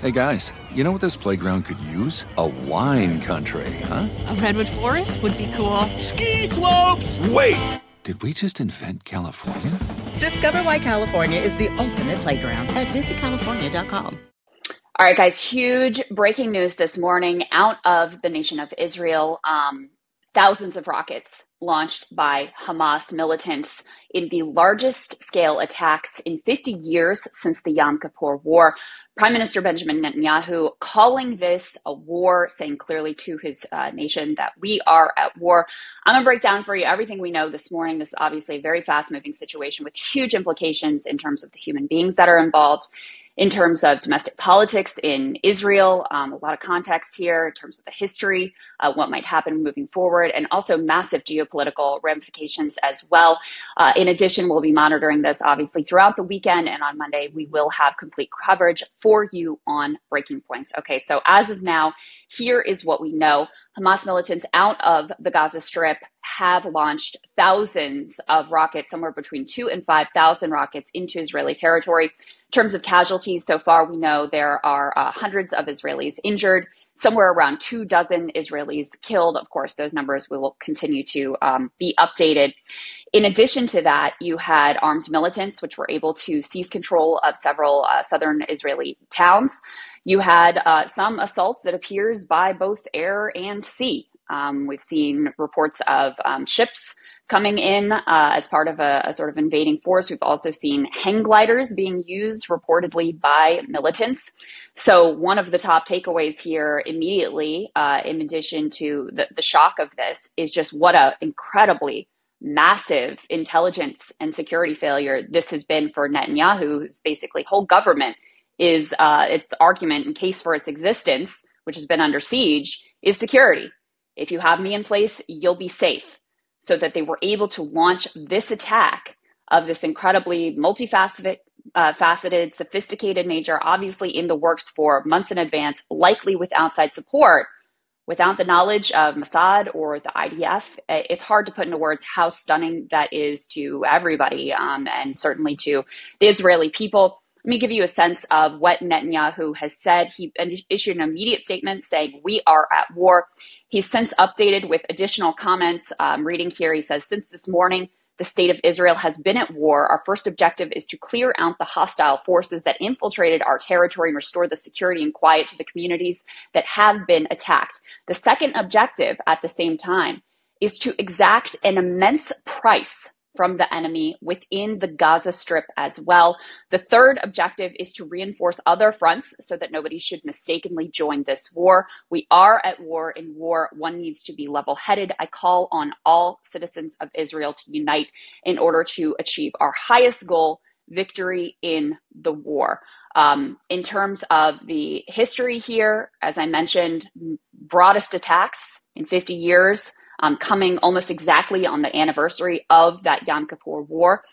Hey guys, you know what this playground could use? A wine country, huh? A redwood forest would be cool. Ski slopes! Wait! Did we just invent California? Discover why California is the ultimate playground at visitcalifornia.com. All right, guys, huge breaking news this morning out of the nation of Israel. Um, thousands of rockets launched by Hamas militants in the largest scale attacks in 50 years since the Yom Kippur War. Prime Minister Benjamin Netanyahu calling this a war, saying clearly to his uh, nation that we are at war. I'm going to break down for you everything we know this morning. This is obviously a very fast moving situation with huge implications in terms of the human beings that are involved in terms of domestic politics in Israel, um, a lot of context here in terms of the history, uh, what might happen moving forward, and also massive geopolitical ramifications as well. Uh, in addition, we'll be monitoring this obviously throughout the weekend, and on Monday, we will have complete coverage for you on breaking points. Okay, so as of now, here is what we know. Hamas militants out of the Gaza Strip have launched thousands of rockets, somewhere between two and 5,000 rockets into Israeli territory. In terms of casualties, so far we know there are uh, hundreds of Israelis injured, somewhere around two dozen Israelis killed. Of course, those numbers will continue to um, be updated. In addition to that, you had armed militants, which were able to seize control of several uh, southern Israeli towns. You had uh, some assaults, it appears, by both air and sea. Um, we've seen reports of um, ships coming in uh, as part of a, a, sort of invading force. We've also seen hang gliders being used reportedly by militants. So, one of the top takeaways here immediately, uh, in addition to the, the shock of this, is just what an incredibly massive intelligence and security failure this has been for Netanyahu's basically whole government is uh, its argument and case for its existence, which has been under siege, is security. If you have me in place, you'll be safe. So that they were able to launch this attack of this incredibly multifaceted, uh, faceted, sophisticated nature, obviously in the works for months in advance, likely with outside support. Without the knowledge of Mossad or the IDF, it's hard to put into words how stunning that is to everybody um, and certainly to the Israeli people. Let me give you a sense of what Netanyahu has said. He issued an immediate statement saying, We are at war. He's since updated with additional comments. Um, reading here, he says, Since this morning, the state of Israel has been at war. Our first objective is to clear out the hostile forces that infiltrated our territory and restore the security and quiet to the communities that have been attacked. The second objective at the same time is to exact an immense price from the enemy within the Gaza Strip as well. The third objective is to reinforce other fronts so that nobody should mistakenly join this war. We are at war. In war, one needs to be level headed. I call on all citizens of Israel to unite in order to achieve our highest goal victory in the war. Um, in terms of the history here, as I mentioned, broadest attacks in 50 years um, coming almost exactly on the anniversary of that Yom Kippur War.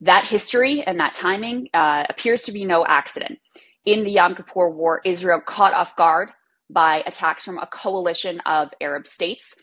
That history and that timing uh, appears to be no accident. In the Yom Kippur War, Israel caught off guard by attacks from a coalition of Arab states.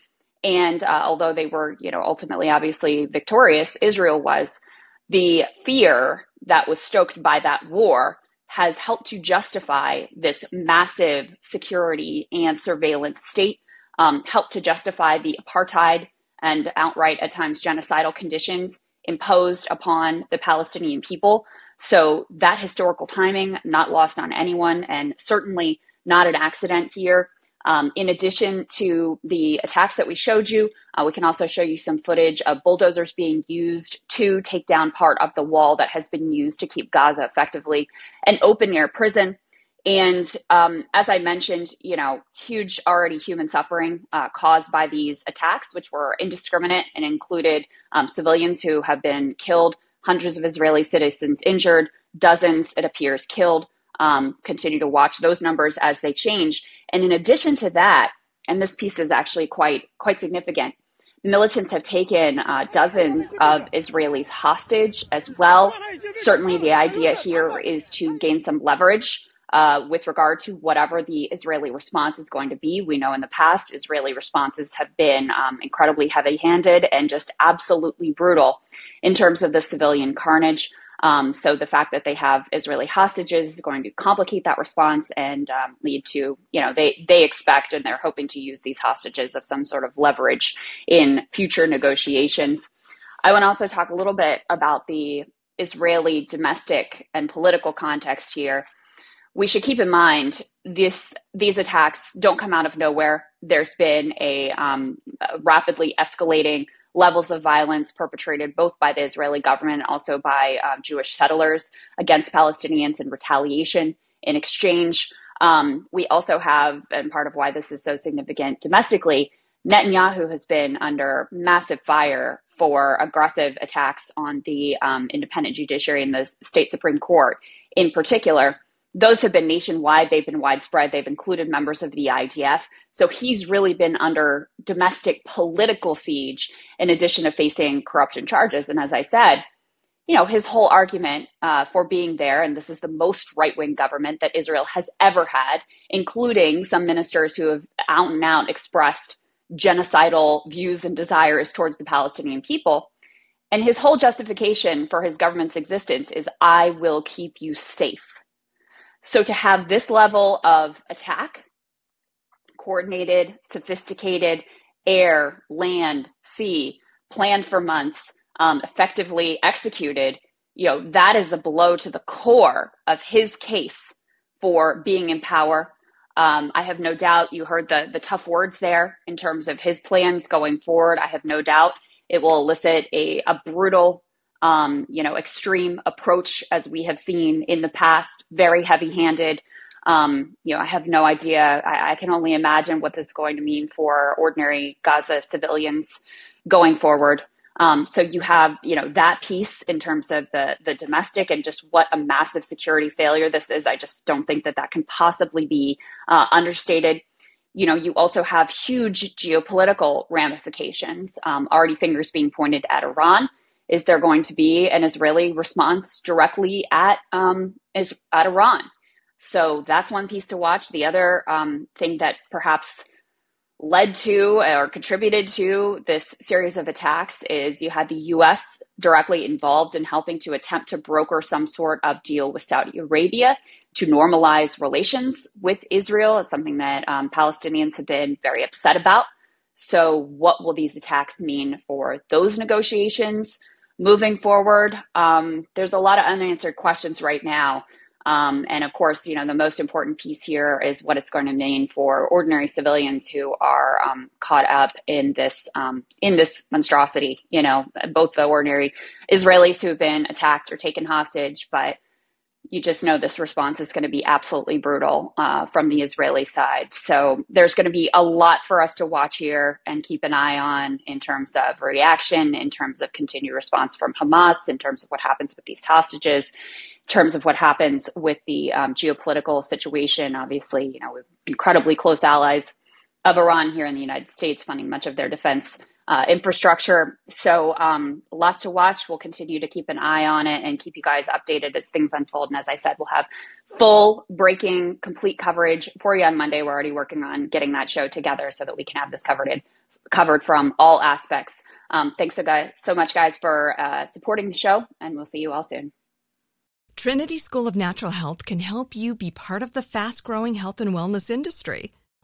And uh, although they were, you know, ultimately obviously victorious, Israel was, the fear that was stoked by that war has helped to justify this massive security and surveillance state um, helped to justify the apartheid and outright, at times, genocidal conditions imposed upon the Palestinian people. So that historical timing, not lost on anyone, and certainly not an accident here. Um, in addition to the attacks that we showed you, uh, we can also show you some footage of bulldozers being used to take down part of the wall that has been used to keep Gaza effectively an open air prison. And um, as I mentioned, you know, huge already human suffering uh, caused by these attacks, which were indiscriminate and included um, civilians who have been killed, hundreds of Israeli citizens injured, dozens, it appears, killed. Um, continue to watch those numbers as they change. And in addition to that, and this piece is actually quite quite significant. The militants have taken uh, dozens of Israelis hostage as well. Certainly, the idea here is to gain some leverage uh, with regard to whatever the Israeli response is going to be. We know in the past, Israeli responses have been um, incredibly heavy handed and just absolutely brutal in terms of the civilian carnage. Um, so the fact that they have Israeli hostages is going to complicate that response and um, lead to, you know, they they expect and they're hoping to use these hostages of some sort of leverage in future negotiations. I want to also talk a little bit about the Israeli domestic and political context here we should keep in mind this these attacks don't come out of nowhere. There's been a, um, rapidly escalating levels of violence perpetrated both by the Israeli government and also by um, Jewish settlers against Palestinians in retaliation. In exchange, um, we also have, and part of why this is so significant domestically, Netanyahu has been under massive fire for aggressive attacks on the um, independent judiciary and the state Supreme Court in particular those have been nationwide. They've been widespread. They've included members of the IDF. So he's really been under domestic political siege in addition to facing corruption charges. And as I said, you know, his whole argument uh, for being there, and this is the most right wing government that Israel has ever had, including some ministers who have out and out expressed genocidal views and desires towards the Palestinian people. And his whole justification for his government's existence is I will keep you safe. So to have this level of attack, coordinated, sophisticated, air, land, sea, planned for months, um, effectively executed, you know, that is a blow to the core of his case for being in power. Um, I have no doubt you heard the the tough words there in terms of his plans going forward. I have no doubt it will elicit a, a brutal um, you know, extreme approach as we have seen in the past, very heavy handed. Um, you know, I have no idea. I, I, can only imagine what this is going to mean for ordinary Gaza civilians going forward. Um, so you have, you know, that piece in terms of the the domestic and just what a massive security failure this is. I just don't think that that can possibly be uh, understated. You know, you also have huge geopolitical ramifications. Um, already fingers being pointed at Iran is there going to be an Israeli response directly at um, is, at Iran? So that's one piece to watch. The other um, thing that perhaps led to or contributed to this series of attacks is you had the U.S. directly involved in helping to attempt to broker some sort of deal with Saudi Arabia to normalize relations with Israel. It's something that um, Palestinians have been very upset about. So, what will these attacks mean for those negotiations? Moving forward, um, there's a lot of unanswered questions right now. Um, and of course, you know, the most important piece here is what it's going to mean for ordinary civilians who are um, caught up in this um, in this monstrosity. You know, both the ordinary Israelis who have been attacked or taken hostage, but you just know this response is going to be absolutely brutal uh, from the Israeli side. So there's going to be a lot for us to watch here and keep an eye on in terms of reaction, in terms of continued response from Hamas, in terms of what happens with these hostages, in terms of what happens with the um, geopolitical situation. Obviously, you know, we're incredibly close allies of Iran here in the United States, funding much of their defense uh, infrastructure. So um, lots to watch. We'll continue to keep an eye on it and keep you guys updated as things unfold. And as I said, we'll have full breaking, complete coverage for you on Monday. We're already working on getting that show together so that we can have this covered in, covered from all aspects. Um, thanks so, guys, so much, guys, for uh, supporting the show, and we'll see you all soon. Trinity School of Natural Health can help you be part of the fast growing health and wellness industry.